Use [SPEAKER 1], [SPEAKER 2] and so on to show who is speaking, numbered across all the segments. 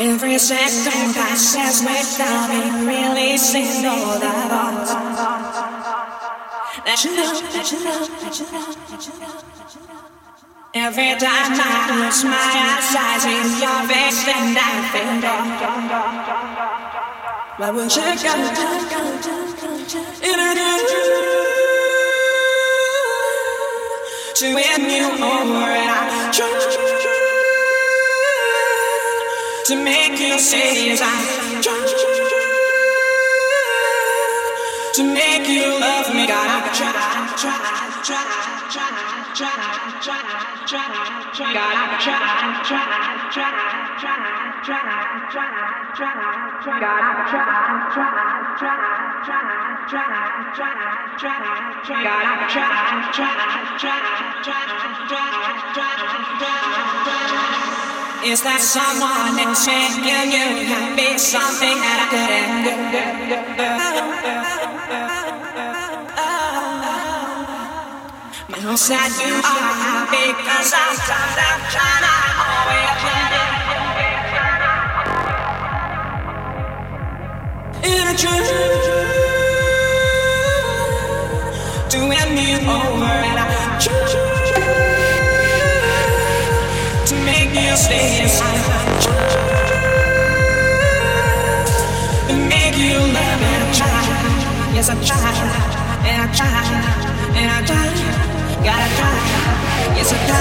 [SPEAKER 1] Every second passes without me releasing all the thoughts that you know, that you know, that you know, that you know. Every time I close my eyes, I see your face and I feel Why would you go in a to win you over and I try to make you say yes, I try to make you love me. Gotta try, try, try, try, try, Is that someone else making you happy? Something that I couldn't do. My whole said you are happy Cause I'm tired of trying to In a To me over and I try to make you stay and make you love and I try. Yes, I try and I try and I try. Gotta try. Yes, I try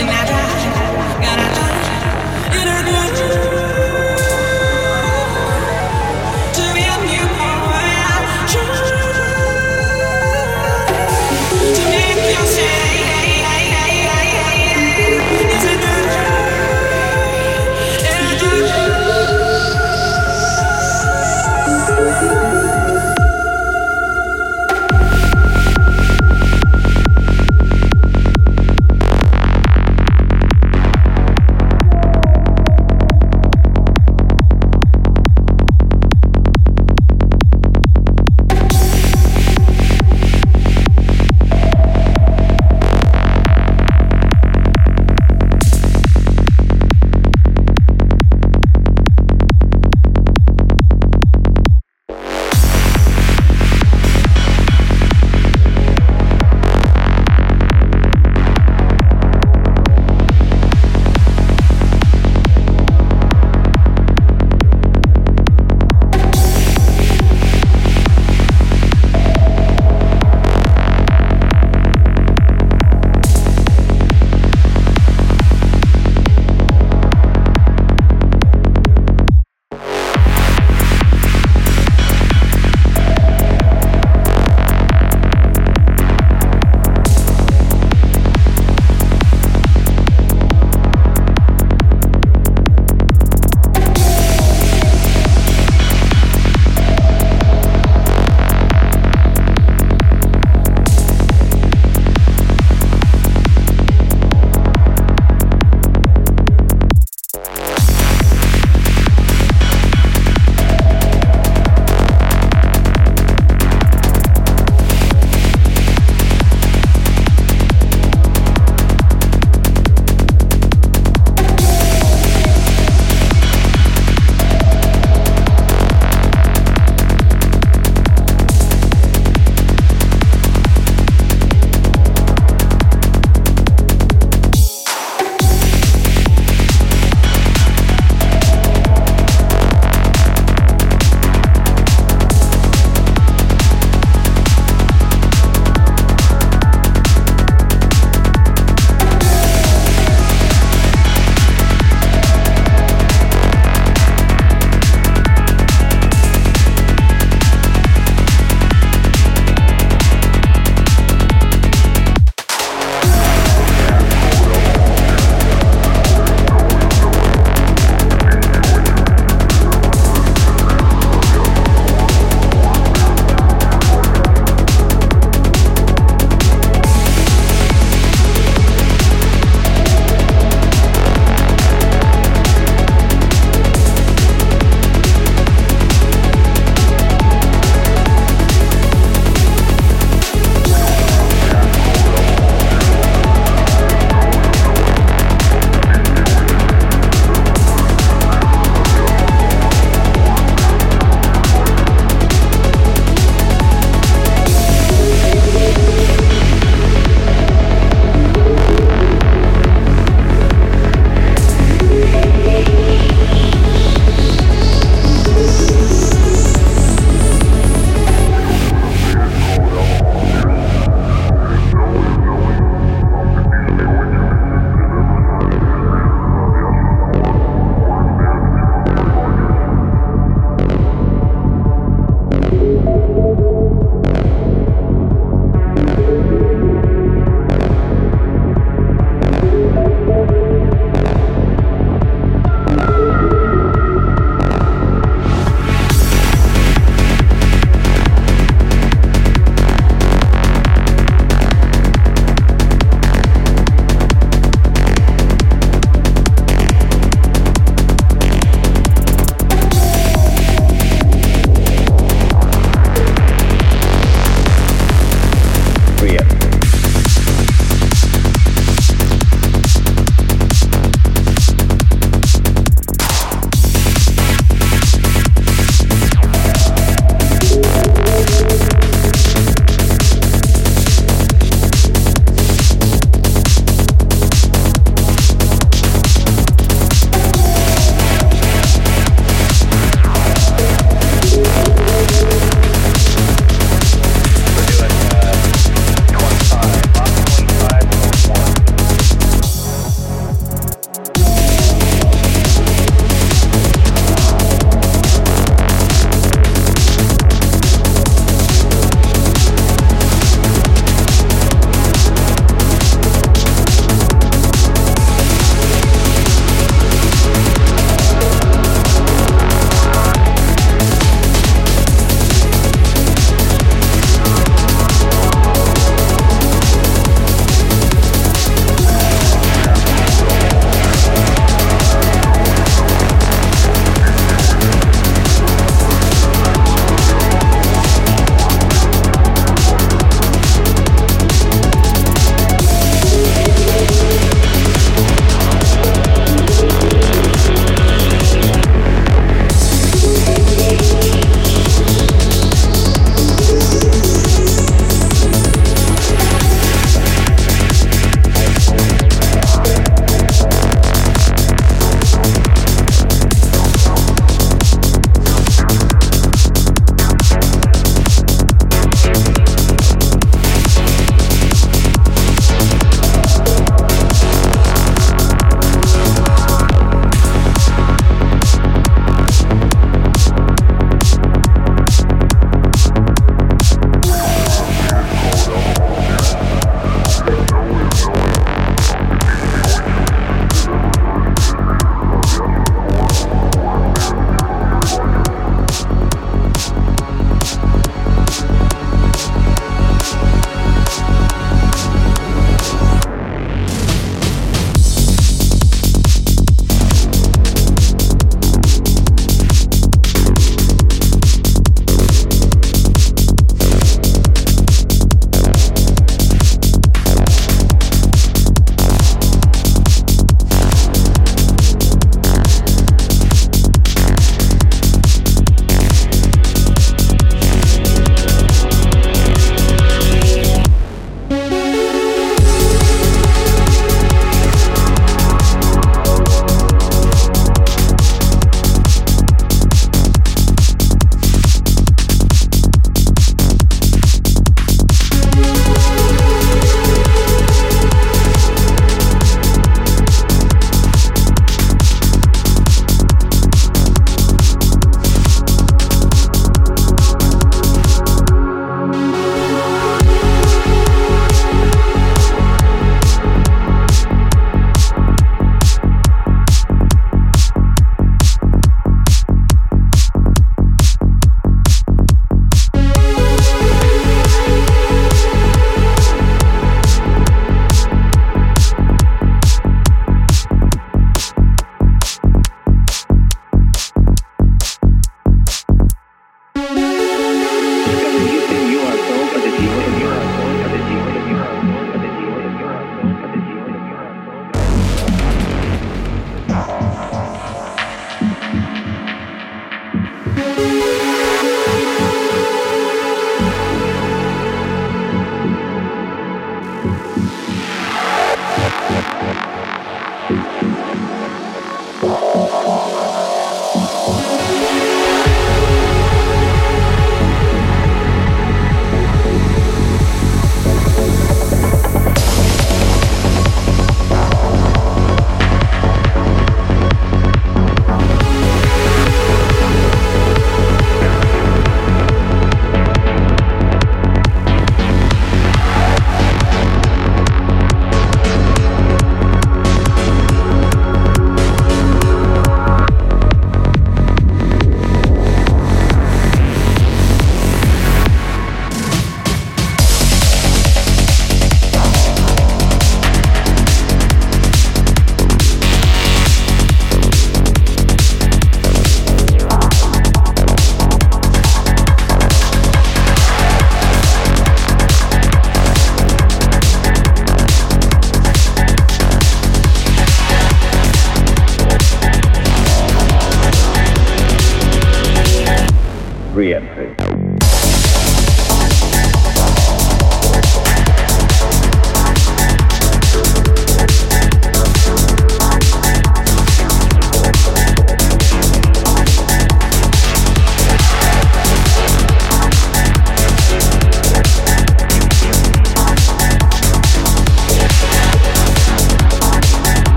[SPEAKER 1] and I try. Gotta try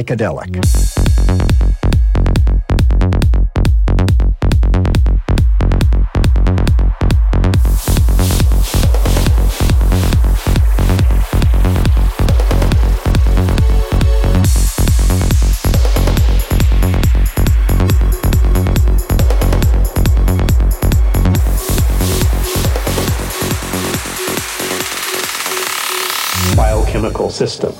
[SPEAKER 2] psychedelic.
[SPEAKER 3] system.